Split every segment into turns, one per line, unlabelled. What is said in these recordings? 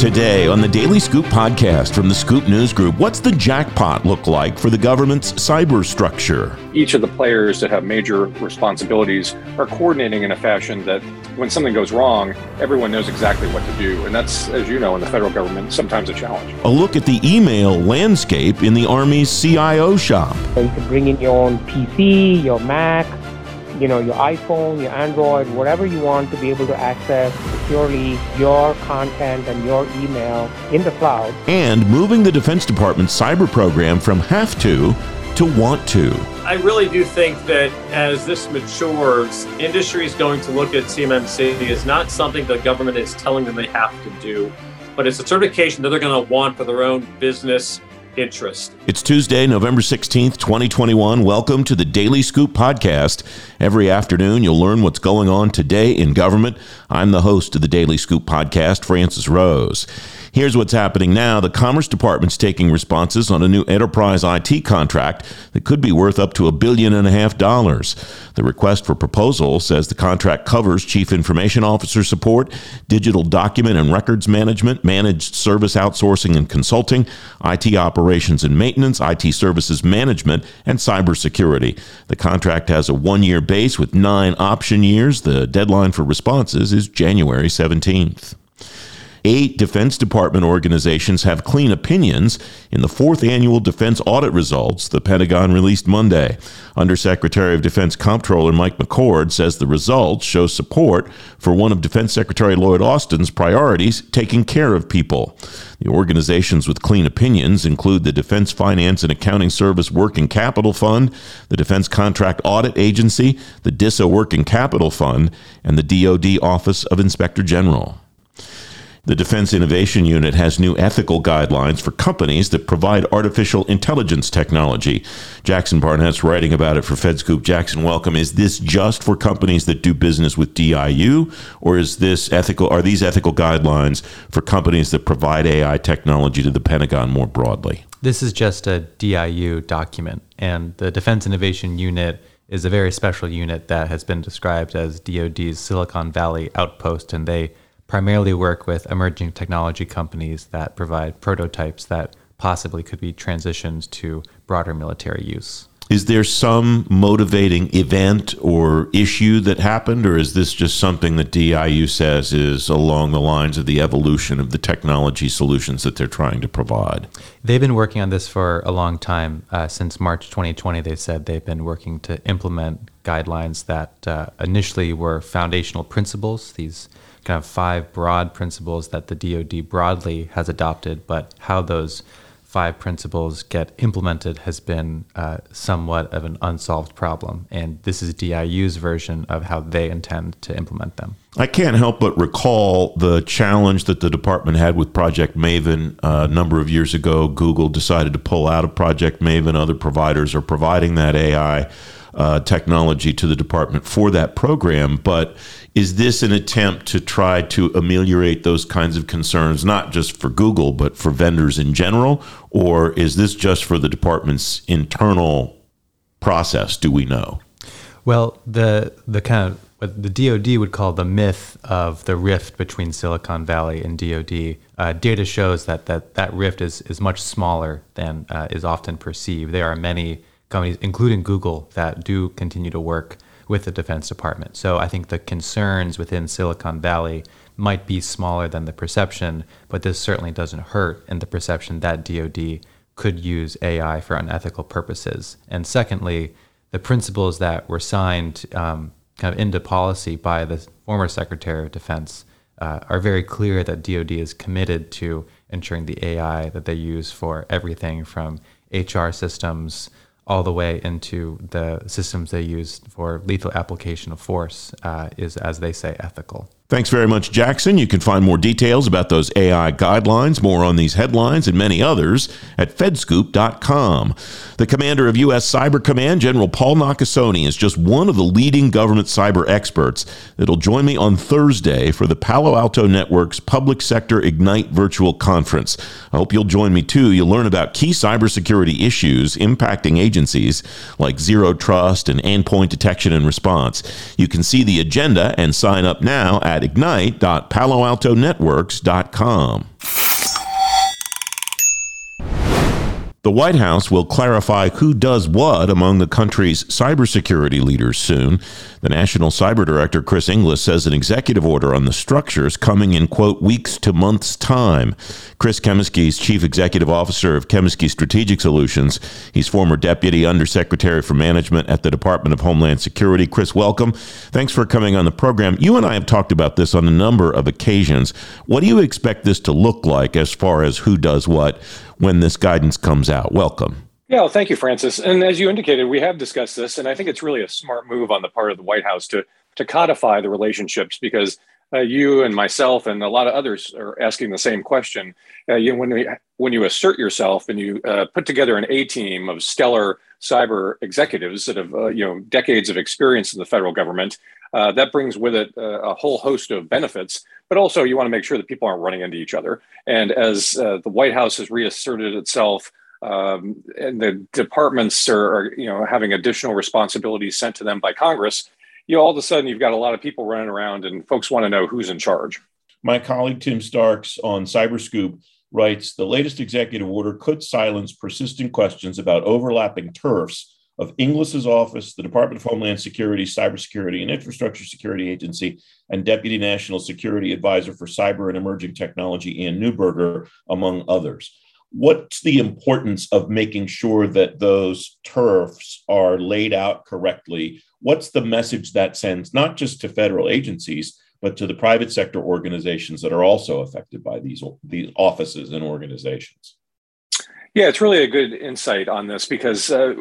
Today on the Daily Scoop podcast from the Scoop News Group, what's the jackpot look like for the government's cyber structure?
Each of the players that have major responsibilities are coordinating in a fashion that when something goes wrong, everyone knows exactly what to do. And that's, as you know, in the federal government, sometimes a challenge.
A look at the email landscape in the Army's CIO shop.
So you can bring in your own PC, your Mac, you know, your iPhone, your Android, whatever you want to be able to access securely your content and your email in the cloud.
And moving the Defense Department's cyber program from have to to want to.
I really do think that as this matures, industry is going to look at CMMC as not something the government is telling them they have to do, but it's a certification that they're going to want for their own business interest.
It's Tuesday, November 16th, 2021. Welcome to the Daily Scoop podcast. Every afternoon, you'll learn what's going on today in government. I'm the host of the Daily Scoop podcast, Francis Rose. Here's what's happening now. The Commerce Department's taking responses on a new enterprise IT contract that could be worth up to a billion and a half dollars. The request for proposal says the contract covers chief information officer support, digital document and records management, managed service outsourcing and consulting, IT operations and maintenance, IT services management, and cybersecurity. The contract has a one year base with nine option years. The deadline for responses is January 17th. Eight Defense Department organizations have clean opinions in the fourth annual defense audit results the Pentagon released Monday. Undersecretary of Defense Comptroller Mike McCord says the results show support for one of Defense Secretary Lloyd Austin's priorities taking care of people. The organizations with clean opinions include the Defense Finance and Accounting Service Working Capital Fund, the Defense Contract Audit Agency, the DISA Working Capital Fund, and the DoD Office of Inspector General. The Defense Innovation Unit has new ethical guidelines for companies that provide artificial intelligence technology. Jackson Barnett's writing about it for FedScoop. Jackson, welcome. Is this just for companies that do business with DIU, or is this ethical? Are these ethical guidelines for companies that provide AI technology to the Pentagon more broadly?
This is just a DIU document, and the Defense Innovation Unit is a very special unit that has been described as DoD's Silicon Valley outpost, and they primarily work with emerging technology companies that provide prototypes that possibly could be transitioned to broader military use.
Is there some motivating event or issue that happened, or is this just something that DIU says is along the lines of the evolution of the technology solutions that they're trying to provide?
They've been working on this for a long time. Uh, since March 2020, they said they've been working to implement guidelines that uh, initially were foundational principles, these kind of five broad principles that the DoD broadly has adopted, but how those five principles get implemented has been uh, somewhat of an unsolved problem. And this is DIU's version of how they intend to implement them.
I can't help but recall the challenge that the department had with Project Maven uh, a number of years ago. Google decided to pull out of Project Maven. Other providers are providing that AI uh, technology to the department for that program. But is this an attempt to try to ameliorate those kinds of concerns, not just for Google, but for vendors in general? Or is this just for the department's internal process? Do we know?
Well, the the kind of what the DoD would call the myth of the rift between Silicon Valley and DoD. Uh, data shows that that that rift is is much smaller than uh, is often perceived. There are many companies, including Google, that do continue to work with the Defense Department. So I think the concerns within Silicon Valley might be smaller than the perception, but this certainly doesn't hurt in the perception that DoD could use AI for unethical purposes. And secondly, the principles that were signed um, kind of into policy by the former Secretary of Defense uh, are very clear that DoD is committed to ensuring the AI that they use for everything from HR systems all the way into the systems they use for lethal application of force uh, is, as they say, ethical.
Thanks very much, Jackson. You can find more details about those AI guidelines, more on these headlines and many others at fedscoop.com. The commander of U.S. Cyber Command, General Paul Nakasone, is just one of the leading government cyber experts that'll join me on Thursday for the Palo Alto Network's Public Sector Ignite virtual conference. I hope you'll join me too. You'll learn about key cybersecurity issues impacting agencies like zero trust and endpoint detection and response. You can see the agenda and sign up now at at ignite.paloaltonetworks.com. The White House will clarify who does what among the country's cybersecurity leaders soon. The National Cyber Director, Chris Inglis, says an executive order on the structures coming in, quote, weeks to months' time. Chris Cummiskey is Chief Executive Officer of Cummiskey Strategic Solutions. He's former Deputy Undersecretary for Management at the Department of Homeland Security. Chris, welcome. Thanks for coming on the program. You and I have talked about this on a number of occasions. What do you expect this to look like as far as who does what? When this guidance comes out. Welcome.
Yeah, well, thank you, Francis. And as you indicated, we have discussed this, and I think it's really a smart move on the part of the White House to to codify the relationships because uh, you and myself and a lot of others are asking the same question. Uh, you when we, when you assert yourself and you uh, put together an A team of stellar cyber executives that have uh, you know decades of experience in the federal government, uh, that brings with it uh, a whole host of benefits. But also, you want to make sure that people aren't running into each other. And as the White House has reasserted itself. Um, and the departments are, are, you know, having additional responsibilities sent to them by Congress you know, all of a sudden you've got a lot of people running around and folks want to know who's in charge.
My colleague Tim Starks on Cyberscoop writes the latest executive order could silence persistent questions about overlapping turfs of Inglis's office, the Department of Homeland Security, Cybersecurity and Infrastructure Security Agency, and Deputy National Security Advisor for Cyber and Emerging Technology, Anne Neuberger, among others what's the importance of making sure that those turfs are laid out correctly? What's the message that sends not just to federal agencies, but to the private sector organizations that are also affected by these, these offices and organizations?
Yeah, it's really a good insight on this because uh,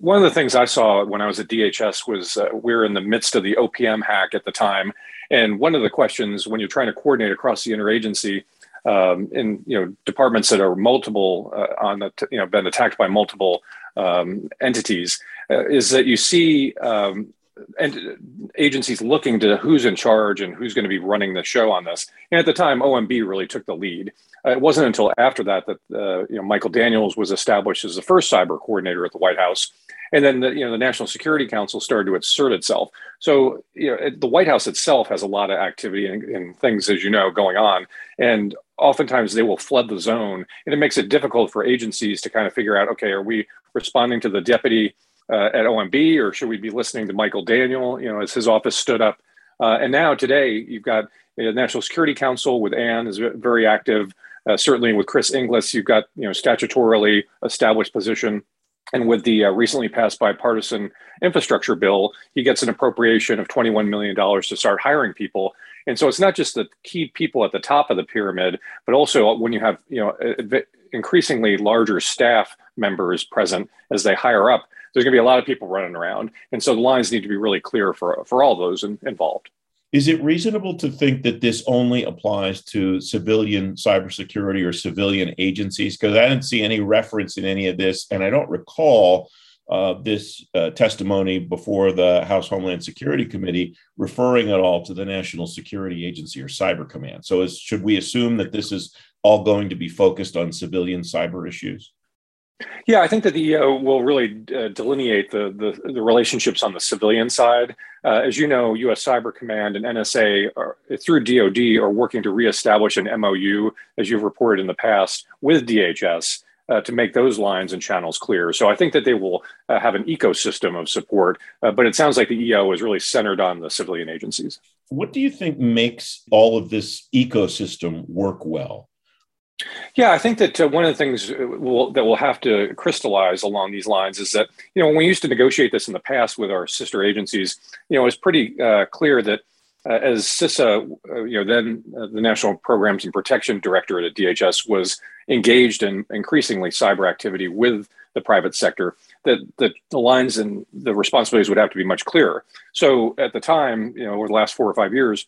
one of the things I saw when I was at DHS was uh, we were in the midst of the OPM hack at the time. And one of the questions when you're trying to coordinate across the interagency um, in you know departments that are multiple uh, on the you know been attacked by multiple um, entities uh, is that you see um, and agencies looking to who's in charge and who's going to be running the show on this. And at the time, OMB really took the lead. Uh, it wasn't until after that that uh, you know Michael Daniels was established as the first cyber coordinator at the White House, and then the, you know the National Security Council started to assert itself. So you know the White House itself has a lot of activity and, and things, as you know, going on, and oftentimes they will flood the zone, and it makes it difficult for agencies to kind of figure out, okay, are we responding to the deputy uh, at OMB, or should we be listening to Michael Daniel? You know, as his office stood up, uh, and now today you've got the National Security Council with Anne is very active. Uh, certainly with Chris Inglis, you've got you know statutorily established position and with the uh, recently passed bipartisan infrastructure bill, he gets an appropriation of $21 million to start hiring people. And so it's not just the key people at the top of the pyramid, but also when you have you know increasingly larger staff members present as they hire up, there's going to be a lot of people running around. And so the lines need to be really clear for, for all those in, involved.
Is it reasonable to think that this only applies to civilian cybersecurity or civilian agencies? Because I didn't see any reference in any of this, and I don't recall uh, this uh, testimony before the House Homeland Security Committee referring at all to the National Security Agency or Cyber Command. So, is, should we assume that this is all going to be focused on civilian cyber issues?
Yeah, I think that the EO will really uh, delineate the, the, the relationships on the civilian side. Uh, as you know, U.S. Cyber Command and NSA are, through DoD are working to reestablish an MOU, as you've reported in the past, with DHS uh, to make those lines and channels clear. So I think that they will uh, have an ecosystem of support, uh, but it sounds like the EO is really centered on the civilian agencies.
What do you think makes all of this ecosystem work well?
Yeah, I think that uh, one of the things uh, we'll, that we'll have to crystallize along these lines is that you know when we used to negotiate this in the past with our sister agencies, you know, it was pretty uh, clear that uh, as CISA, uh, you know, then uh, the National Programs and Protection Directorate at DHS was engaged in increasingly cyber activity with the private sector, that, that the lines and the responsibilities would have to be much clearer. So at the time, you know, over the last four or five years,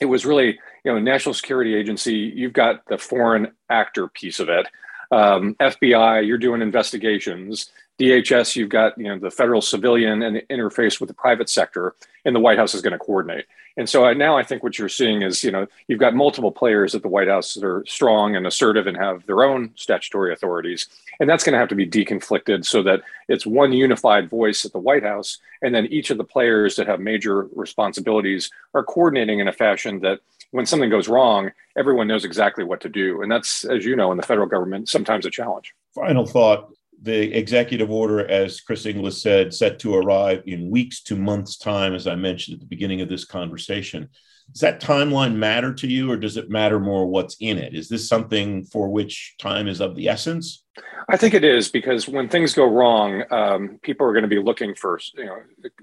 it was really you know national security agency. You've got the foreign actor piece of it. Um, fbi you're doing investigations. Dhs you've got you know the federal civilian and the interface with the private sector and the white house is going to coordinate. And so I, now i think what you're seeing is you know you've got multiple players at the white house that are strong and assertive and have their own statutory authorities And that's going to have to be deconflicted so that it's one unified voice at the White House. And then each of the players that have major responsibilities are coordinating in a fashion that when something goes wrong, everyone knows exactly what to do. And that's, as you know, in the federal government, sometimes a challenge.
Final thought the executive order, as Chris Inglis said, set to arrive in weeks to months' time, as I mentioned at the beginning of this conversation. Does that timeline matter to you, or does it matter more what's in it? Is this something for which time is of the essence?
I think it is because when things go wrong, um, people are going to be looking for you know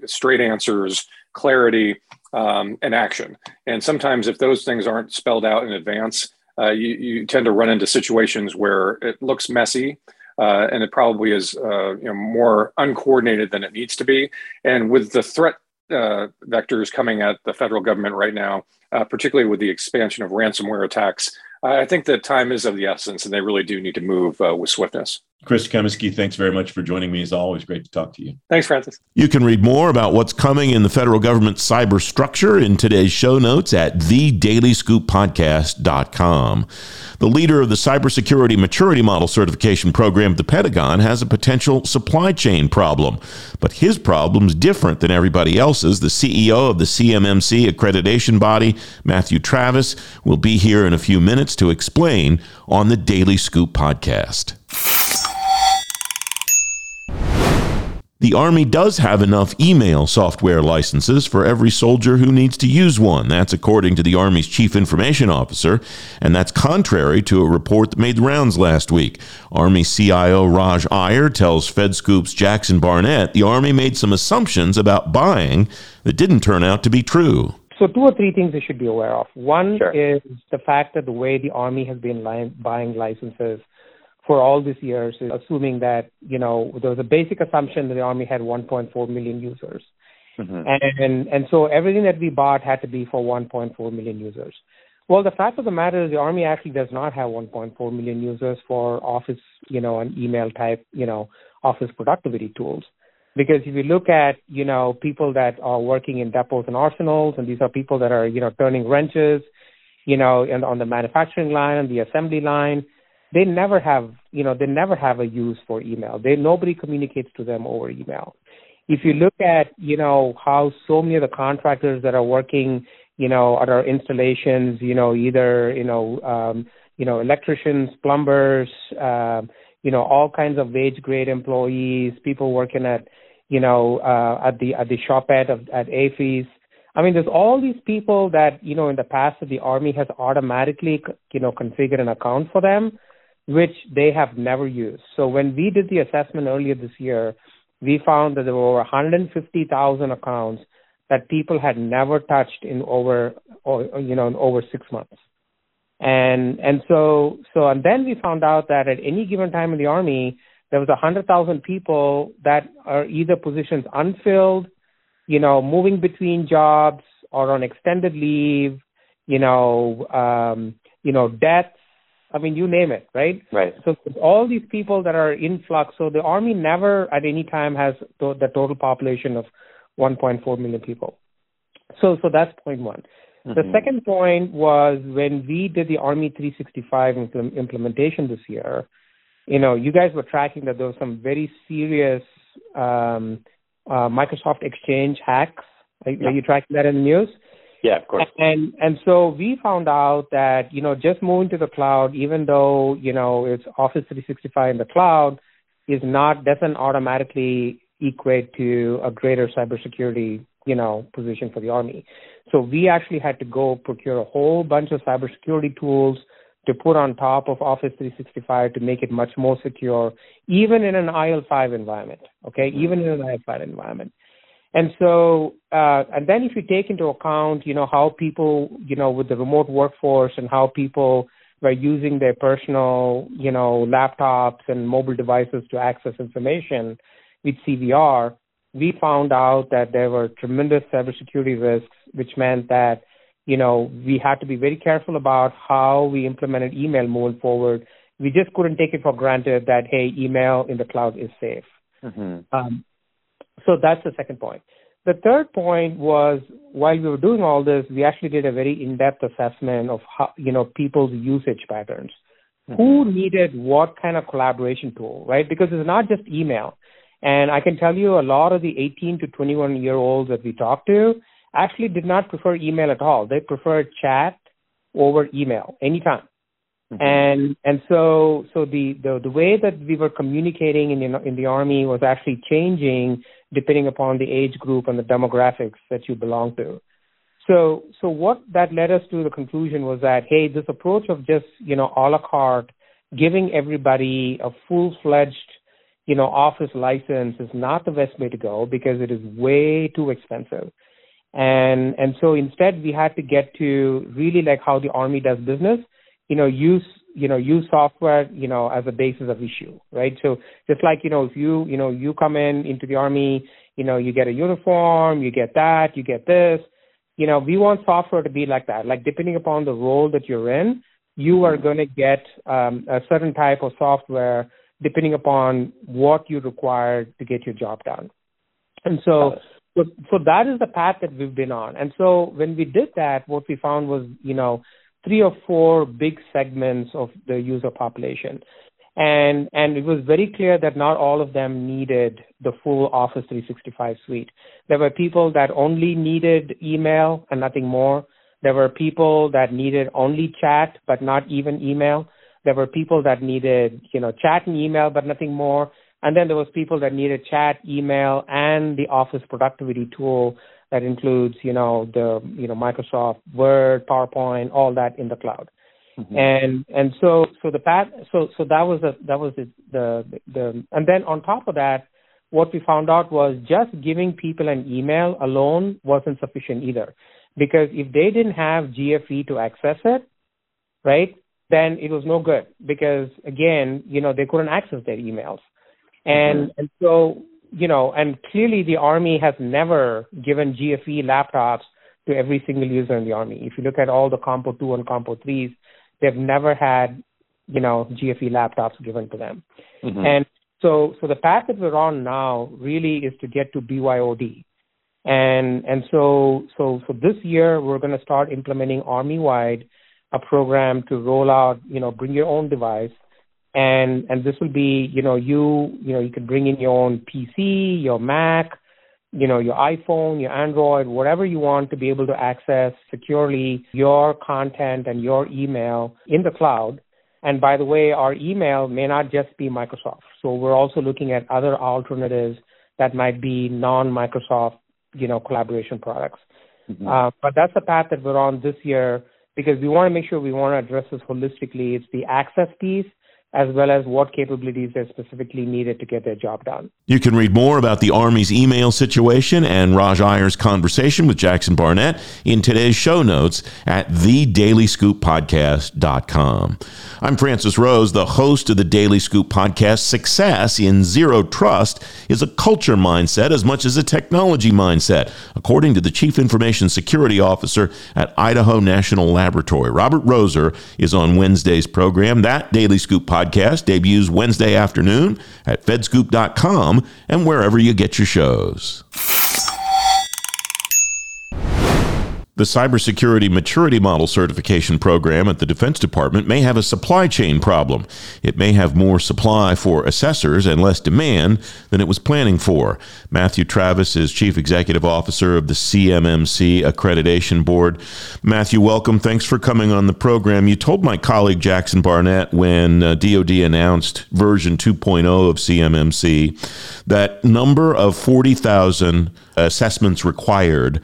straight answers, clarity, um, and action. And sometimes, if those things aren't spelled out in advance, uh, you, you tend to run into situations where it looks messy. Uh, and it probably is uh, you know, more uncoordinated than it needs to be. And with the threat uh, vectors coming at the federal government right now, uh, particularly with the expansion of ransomware attacks, I think that time is of the essence, and they really do need to move uh, with swiftness.
Chris Cummiskey, thanks very much for joining me. It's always great to talk to you.
Thanks, Francis.
You can read more about what's coming in the federal government cyber structure in today's show notes at thedailyscooppodcast.com. The leader of the Cybersecurity Maturity Model Certification Program at the Pentagon has a potential supply chain problem, but his problem's different than everybody else's. The CEO of the CMMC accreditation body, Matthew Travis, will be here in a few minutes to explain on the Daily Scoop podcast. The Army does have enough email software licenses for every soldier who needs to use one. That's according to the Army's Chief Information Officer, and that's contrary to a report that made the rounds last week. Army CIO Raj Iyer tells FedScoop's Jackson Barnett the Army made some assumptions about buying that didn't turn out to be true.
So, two or three things you should be aware of. One sure. is the fact that the way the Army has been li- buying licenses for all these years, assuming that you know there was a basic assumption that the army had 1.4 million users, mm-hmm. and and so everything that we bought had to be for 1.4 million users. Well, the fact of the matter is the army actually does not have 1.4 million users for office, you know, and email type, you know, office productivity tools. Because if you look at, you know, people that are working in depots and arsenals, and these are people that are, you know, turning wrenches, you know, and on the manufacturing line and the assembly line, they never have you know they never have a use for email they nobody communicates to them over email if you look at you know how so many of the contractors that are working you know at our installations you know either you know um you know electricians plumbers um you know all kinds of wage grade employees people working at you know uh at the at the shop at at AAFES I mean, there's all these people that, you know, in the past the Army has automatically, you know, configured an account for them which they have never used. So when we did the assessment earlier this year, we found that there were over 150,000 accounts that people had never touched in over, or, you know, in over six months. And and so so and then we found out that at any given time in the army, there was 100,000 people that are either positions unfilled, you know, moving between jobs or on extended leave, you know, um, you know, deaths I mean, you name it, right?
Right.
So all these people that are in flux. So the army never at any time has to- the total population of 1.4 million people. So so that's point one. Mm-hmm. The second point was when we did the Army 365 impl- implementation this year. You know, you guys were tracking that there was some very serious um, uh, Microsoft Exchange hacks. Are, yeah. are you tracking that in the news?
Yeah, of course.
And and so we found out that you know just moving to the cloud, even though you know it's Office 365 in the cloud, is not doesn't automatically equate to a greater cybersecurity you know position for the army. So we actually had to go procure a whole bunch of cybersecurity tools to put on top of Office 365 to make it much more secure, even in an IL5 environment. Okay, mm-hmm. even in an IL5 environment. And so, uh, and then if you take into account, you know, how people, you know, with the remote workforce and how people were using their personal, you know, laptops and mobile devices to access information with CVR, we found out that there were tremendous cybersecurity risks, which meant that, you know, we had to be very careful about how we implemented email moving forward. We just couldn't take it for granted that, hey, email in the cloud is safe. Mm-hmm. Um, so that's the second point. The third point was while we were doing all this, we actually did a very in-depth assessment of how, you know people's usage patterns. mm-hmm. who needed what kind of collaboration tool, right? Because it's not just email. And I can tell you a lot of the 18 to 21 year olds that we talked to actually did not prefer email at all. They preferred chat over email anytime. Mm-hmm. And and so so the, the the way that we were communicating in the, in the army was actually changing depending upon the age group and the demographics that you belong to. So so what that led us to the conclusion was that hey, this approach of just you know a la carte, giving everybody a full fledged you know office license is not the best way to go because it is way too expensive. And and so instead we had to get to really like how the army does business you know, use you know use software you know as a basis of issue right? So just like you know if you you know you come in into the army you know you get a uniform you get that you get this you know we want software to be like that. Like depending upon the role that you're in you are going to get um, a certain type of software depending upon what you require to get your job done. And so so, so that is the path that we've been on. And so when we did that what we found was you know three or four big segments of the user population. And and it was very clear that not all of them needed the full Office 365 suite. There were people that only needed email and nothing more. There were people that needed only chat but not even email. There were people that needed, you know, chat and email but nothing more. And then there was people that needed chat, email, and the Office productivity tool that includes, you know, the, you know, Microsoft Word, PowerPoint, all that in the cloud. Mm-hmm. And and so so the path so so that was the that was the, the the and then on top of that, what we found out was just giving people an email alone wasn't sufficient either, because if they didn't have GFE to access it, right, then it was no good because again, you know, they couldn't access their emails, and mm-hmm. and so you know, and clearly the Army has never given GFE laptops to every single user in the Army. If you look at all the Compo 2 and Compo 3s, they've never had, you know, GFE laptops given to them. Mm-hmm. And so, so the path that we're on now really is to get to BYOD. And, and so, so, so this year we're going to start implementing Army-wide a program to roll out, you know, bring your own device and and this will be you know you you know you can bring in your own PC, your Mac, you know your iPhone, your Android, whatever you want to be able to access securely your content and your email in the cloud. And by the way, our email may not just be Microsoft. So we're also looking at other alternatives that might be non-Microsoft, you know, collaboration products. Mm-hmm. Uh, but that's the path that we're on this year because we want to make sure we want to address this holistically. It's the access piece as well as what capabilities they're specifically needed to get their job done.
You can read more about the Army's email situation and Raj Iyer's conversation with Jackson Barnett in today's show notes at thedailyscooppodcast.com. I'm Francis Rose, the host of the Daily Scoop podcast. Success in zero trust is a culture mindset as much as a technology mindset, according to the Chief Information Security Officer at Idaho National Laboratory. Robert Roser is on Wednesday's program. That Daily Scoop podcast podcast debuts Wednesday afternoon at fedscoop.com and wherever you get your shows. The Cybersecurity Maturity Model Certification Program at the Defense Department may have a supply chain problem. It may have more supply for assessors and less demand than it was planning for. Matthew Travis is Chief Executive Officer of the CMMC Accreditation Board. Matthew, welcome. Thanks for coming on the program. You told my colleague Jackson Barnett when uh, DoD announced version 2.0 of CMMC that number of 40,000 assessments required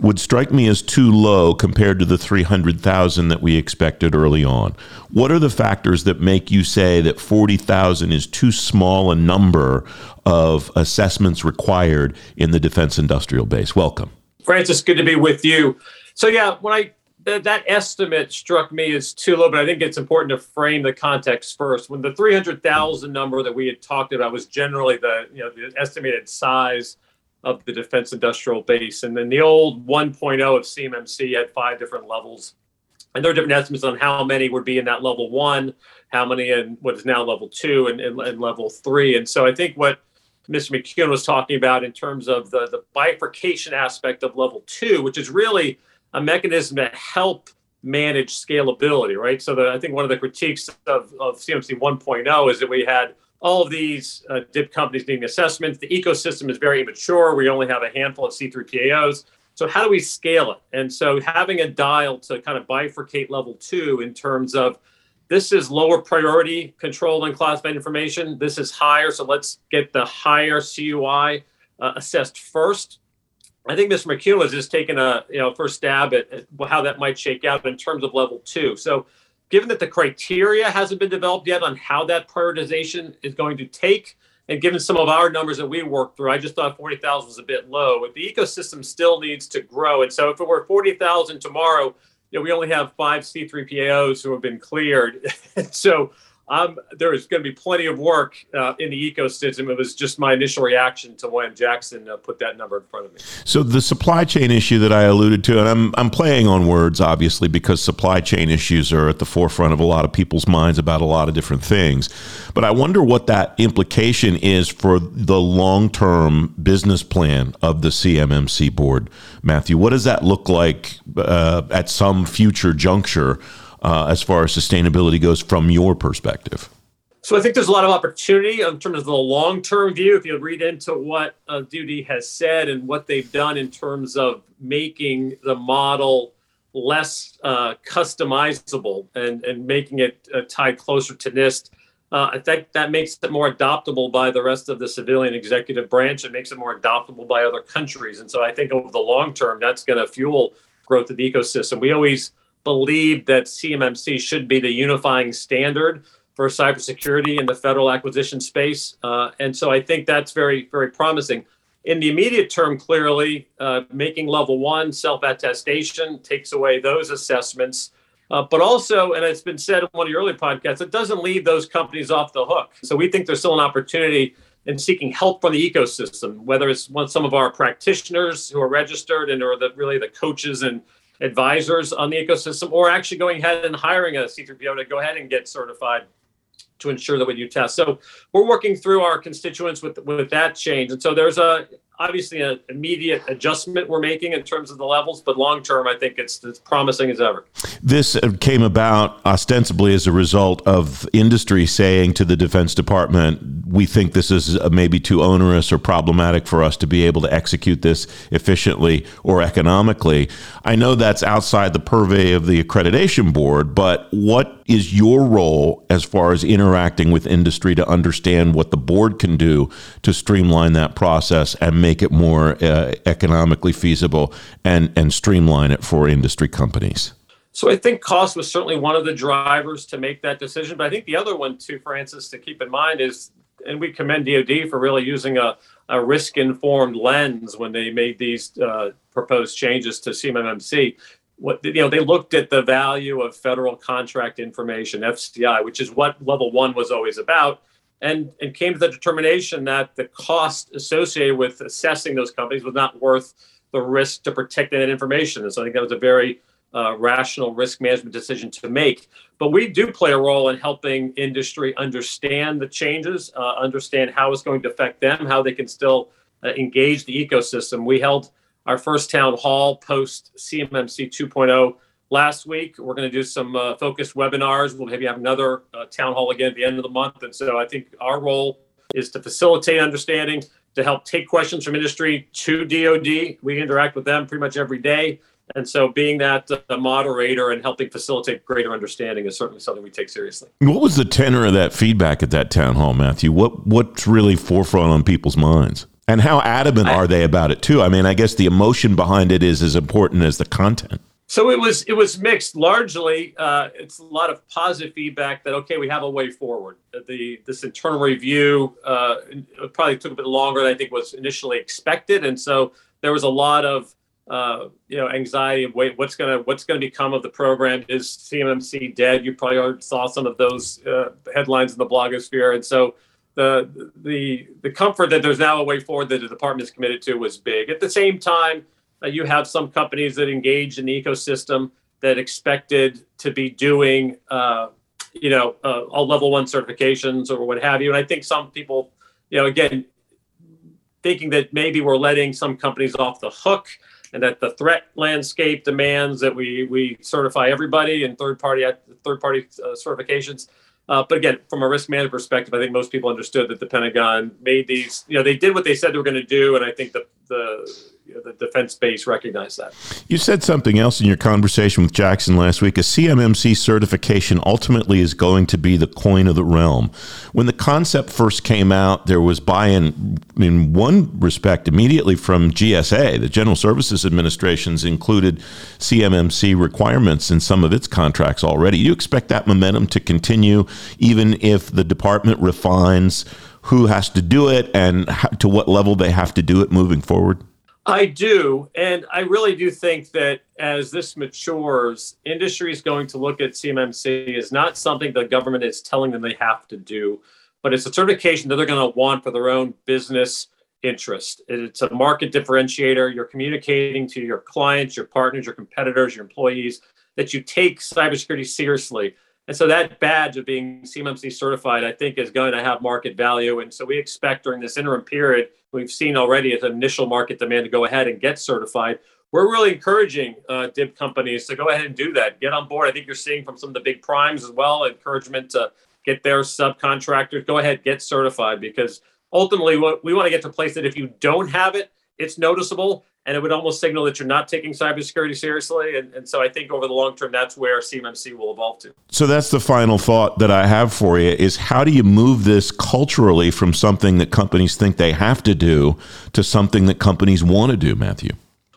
would strike me as too low compared to the 300,000 that we expected early on. What are the factors that make you say that 40,000 is too small a number of assessments required in the defense industrial base? Welcome.
Francis, good to be with you. So, yeah, when I that, estimate struck me as too low, but I think it's important to frame the context first. When the 300,000 number that we had talked about was generally the you know the estimated size of the defense industrial base. And then the old 1.0 of CMMC had five different levels. And there are different estimates on how many would be in that level one, how many in what is now level two and, and, and level three. And so I think what Mr. McKeown was talking about in terms of the, the bifurcation aspect of level two, which is really a mechanism to help manage scalability, right? So the, I think one of the critiques of, of CMMC 1.0 is that we had all of these uh, DIB companies needing assessments. The ecosystem is very immature. We only have a handful of C3PAOs. So how do we scale it? And so having a dial to kind of bifurcate level two in terms of this is lower priority controlled and classified information. This is higher. So let's get the higher CUI uh, assessed first. I think Mr. McKeown has just taken a you know first stab at, at how that might shake out in terms of level two. So given that the criteria hasn't been developed yet on how that prioritization is going to take, and given some of our numbers that we worked through, I just thought 40,000 was a bit low. But the ecosystem still needs to grow. And so if it were 40,000 tomorrow, you know, we only have five C3PAOs who have been cleared. so um, there is going to be plenty of work uh, in the ecosystem. It was just my initial reaction to when Jackson uh, put that number in front of me.
So the supply chain issue that I alluded to, and I'm I'm playing on words, obviously, because supply chain issues are at the forefront of a lot of people's minds about a lot of different things. But I wonder what that implication is for the long term business plan of the CMMC board, Matthew. What does that look like uh, at some future juncture? Uh, as far as sustainability goes from your perspective?
So I think there's a lot of opportunity in terms of the long-term view. If you read into what uh, DoD has said and what they've done in terms of making the model less uh, customizable and, and making it uh, tied closer to NIST, uh, I think that makes it more adoptable by the rest of the civilian executive branch. It makes it more adoptable by other countries. And so I think over the long term, that's going to fuel growth of the ecosystem. We always believed that CMMC should be the unifying standard for cybersecurity in the federal acquisition space. Uh, and so I think that's very, very promising. In the immediate term, clearly, uh, making level one self attestation takes away those assessments. Uh, but also, and it's been said in one of your early podcasts, it doesn't leave those companies off the hook. So we think there's still an opportunity in seeking help from the ecosystem, whether it's one, some of our practitioners who are registered and are the, really the coaches and advisors on the ecosystem, or actually going ahead and hiring a C3PAO to go ahead and get certified to ensure that we do tests. So we're working through our constituents with with that change, and so there's a obviously an immediate adjustment we're making in terms of the levels, but long term, I think it's as promising as ever.
This uh, came about ostensibly as a result of industry saying to the Defense Department, "We think this is uh, maybe too onerous or problematic for us to be able to execute this efficiently or economically." I know that's outside the purvey of the accreditation board, but what is your role as far as interacting with industry to understand what the board can do to streamline that process and make it more uh, economically feasible and, and streamline it for industry companies?
So I think cost was certainly one of the drivers to make that decision. But I think the other one too, Francis, to keep in mind is, and we commend DoD for really using a, a risk-informed lens when they made these uh, proposed changes to CMMC what you know they looked at the value of federal contract information fci which is what level one was always about and and came to the determination that the cost associated with assessing those companies was not worth the risk to protect that information. And so i think that was a very uh, rational risk management decision to make. But we do play a role in helping industry understand the changes uh, understand how it's going to affect them how they can still uh, engage the ecosystem. We held our first town hall post CMMC 2.0 last week. We're going to do some uh, focused webinars. We'll maybe have another uh, town hall again at the end of the month. And so I think our role is to facilitate understanding, to help take questions from industry to DoD. We interact with them pretty much every day. And so, being that uh, moderator and helping facilitate greater understanding is certainly something we take seriously.
What was the tenor of that feedback at that town hall, Matthew? What what's really forefront on people's minds? And how adamant I, are they about it too? I mean, I guess the emotion behind it is as important as the content.
So it was it was mixed. Largely, uh, it's a lot of positive feedback that okay, we have a way forward. The this internal review uh, probably took a bit longer than I think was initially expected, and so there was a lot of uh, you know anxiety of wait, what's gonna what's gonna become of the program? Is CMMC dead? You probably saw some of those uh, headlines in the blogosphere, and so the the the comfort that there's now a way forward that the department is committed to was big. At the same time, you have some companies that engaged in the ecosystem that expected to be doing, uh, you know, uh, all level one certifications or what have you. And I think some people, you know, again, thinking that maybe we're letting some companies off the hook. and that the threat landscape demands that we we certify everybody in third party third party uh, certifications. Uh, but again, from a risk management perspective, I think most people understood that the Pentagon made these. You know, they did what they said they were going to do, and I think the the the defense base recognize that.
You said something else in your conversation with Jackson last week. A CMMC certification ultimately is going to be the coin of the realm. When the concept first came out, there was buy-in in one respect immediately from GSA. The General Services Administration's included CMMC requirements in some of its contracts already. You expect that momentum to continue even if the department refines who has to do it and to what level they have to do it moving forward?
I do. And I really do think that as this matures, industry is going to look at CMMC as not something the government is telling them they have to do, but it's a certification that they're going to want for their own business interest. It's a market differentiator. You're communicating to your clients, your partners, your competitors, your employees that you take cybersecurity seriously. And so that badge of being CMMC certified, I think, is going to have market value. And so we expect during this interim period, we've seen already an initial market demand to go ahead and get certified. We're really encouraging uh, DIB companies to go ahead and do that. Get on board. I think you're seeing from some of the big primes as well encouragement to get their subcontractors. Go ahead, get certified because ultimately, what we want to get to a place that if you don't have it, it's noticeable and it would almost signal that you're not taking cybersecurity seriously. And, and so I think over the long term, that's where CMMC will evolve to.
So that's the final thought that I have for you is how do you move this culturally from something that companies think they have to do to something that companies want to do, Matthew?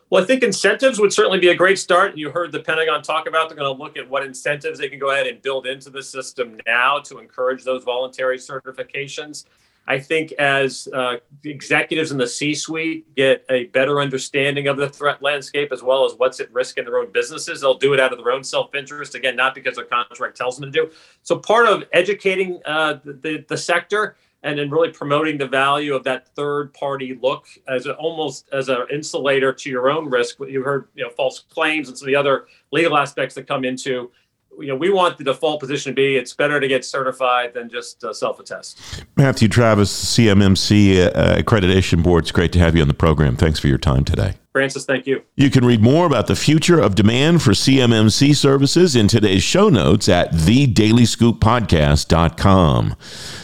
Well, I think incentives would certainly be a great start. You heard the Pentagon talk about they're going to look at what incentives they can go ahead and build into the system now to encourage those voluntary certifications. I think as uh, executives in the C suite get a better understanding of the threat landscape as well as what's at risk in their own businesses, they'll do it out of their own self interest. Again, not because their contract tells them to do. So, part of educating uh, the, the sector and then really promoting the value of that third party look as a, almost as an insulator to your own risk. You heard, you know, false claims and some of the other legal aspects that come into you know, we want the default position to be it's better to get certified than just uh, self attest.
Matthew Travis, CMMC uh, Accreditation Board. It's great to have you on the program. Thanks for your time today.
Francis, thank you.
You can read more about the future of demand for CMMC services in today's show notes at thedailyScoopPodcast.com.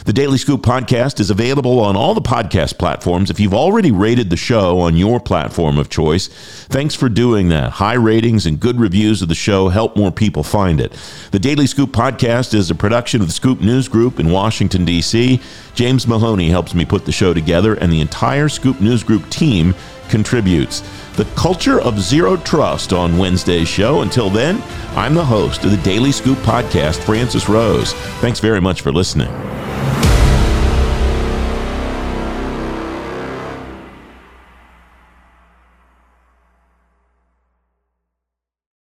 The Daily Scoop Podcast is available on all the podcast platforms. If you've already rated the show on your platform of choice, thanks for doing that. High ratings and good reviews of the show help more people find it. The Daily Scoop Podcast is a production of the Scoop News Group in Washington, D.C. James Mahoney helps me put the show together, and the entire Scoop News Group team contributes. The culture of zero trust on Wednesday's show. Until then, I'm the host of the Daily Scoop podcast, Francis Rose. Thanks very much for listening.